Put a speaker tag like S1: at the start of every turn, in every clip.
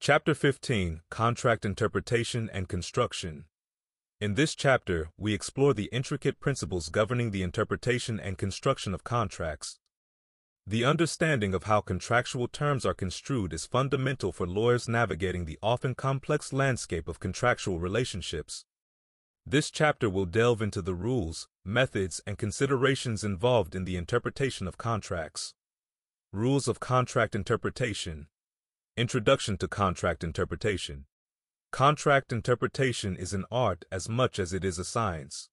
S1: Chapter 15: Contract Interpretation and Construction. In this chapter, we explore the intricate principles governing the interpretation and construction of contracts. The understanding of how contractual terms are construed is fundamental for lawyers navigating the often complex landscape of contractual relationships. This chapter will delve into the rules, methods, and considerations involved in the interpretation of contracts. Rules of Contract Interpretation Introduction to Contract Interpretation Contract interpretation is an art as much as it is a science.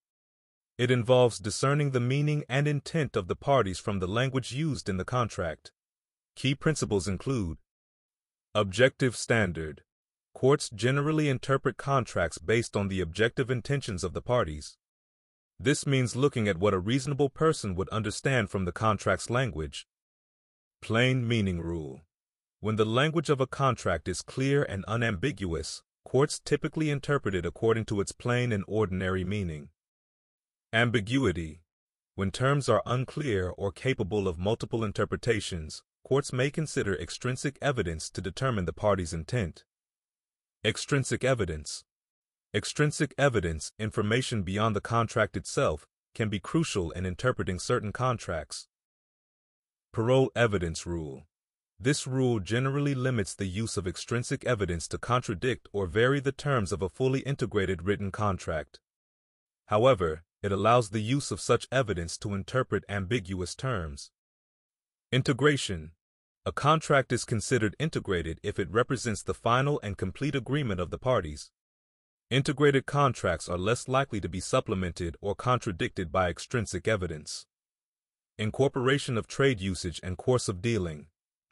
S1: It involves discerning the meaning and intent of the parties from the language used in the contract. Key principles include Objective Standard Courts generally interpret contracts based on the objective intentions of the parties. This means looking at what a reasonable person would understand from the contract's language. Plain Meaning Rule When the language of a contract is clear and unambiguous, courts typically interpret it according to its plain and ordinary meaning. Ambiguity. When terms are unclear or capable of multiple interpretations, courts may consider extrinsic evidence to determine the party's intent. Extrinsic evidence. Extrinsic evidence, information beyond the contract itself, can be crucial in interpreting certain contracts. Parol evidence rule. This rule generally limits the use of extrinsic evidence to contradict or vary the terms of a fully integrated written contract. However, it allows the use of such evidence to interpret ambiguous terms. Integration. A contract is considered integrated if it represents the final and complete agreement of the parties. Integrated contracts are less likely to be supplemented or contradicted by extrinsic evidence. Incorporation of trade usage and course of dealing.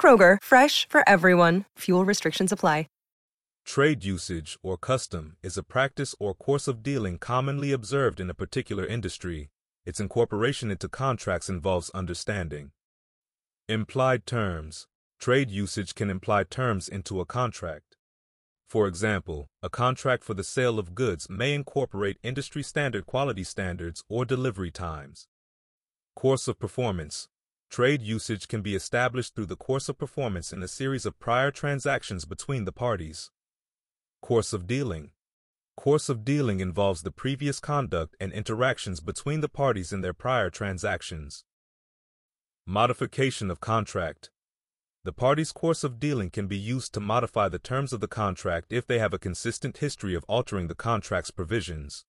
S2: Kroger, fresh for everyone. Fuel restrictions apply.
S1: Trade usage or custom is a practice or course of dealing commonly observed in a particular industry. Its incorporation into contracts involves understanding. Implied terms. Trade usage can imply terms into a contract. For example, a contract for the sale of goods may incorporate industry standard quality standards or delivery times. Course of performance. Trade usage can be established through the course of performance in a series of prior transactions between the parties. Course of dealing. Course of dealing involves the previous conduct and interactions between the parties in their prior transactions. Modification of contract. The parties' course of dealing can be used to modify the terms of the contract if they have a consistent history of altering the contract's provisions.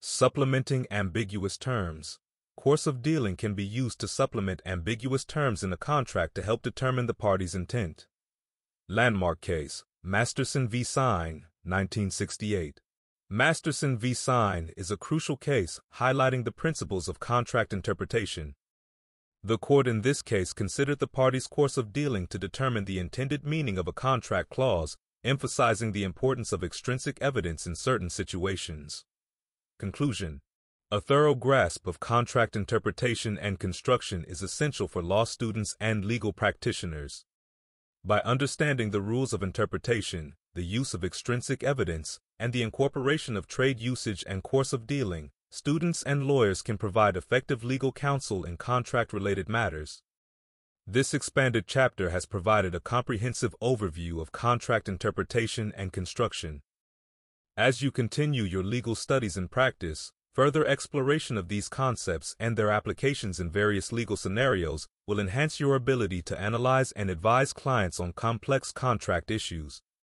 S1: Supplementing ambiguous terms. Course of dealing can be used to supplement ambiguous terms in a contract to help determine the party's intent. Landmark case. Masterson v. Sine, 1968. Masterson v. Sine is a crucial case highlighting the principles of contract interpretation. The court in this case considered the parties' course of dealing to determine the intended meaning of a contract clause, emphasizing the importance of extrinsic evidence in certain situations. Conclusion A thorough grasp of contract interpretation and construction is essential for law students and legal practitioners. By understanding the rules of interpretation, the use of extrinsic evidence, and the incorporation of trade usage and course of dealing, students and lawyers can provide effective legal counsel in contract-related matters. This expanded chapter has provided a comprehensive overview of contract interpretation and construction. As you continue your legal studies and practice, Further exploration of these concepts and their applications in various legal scenarios will enhance your ability to analyze and advise clients on complex contract issues.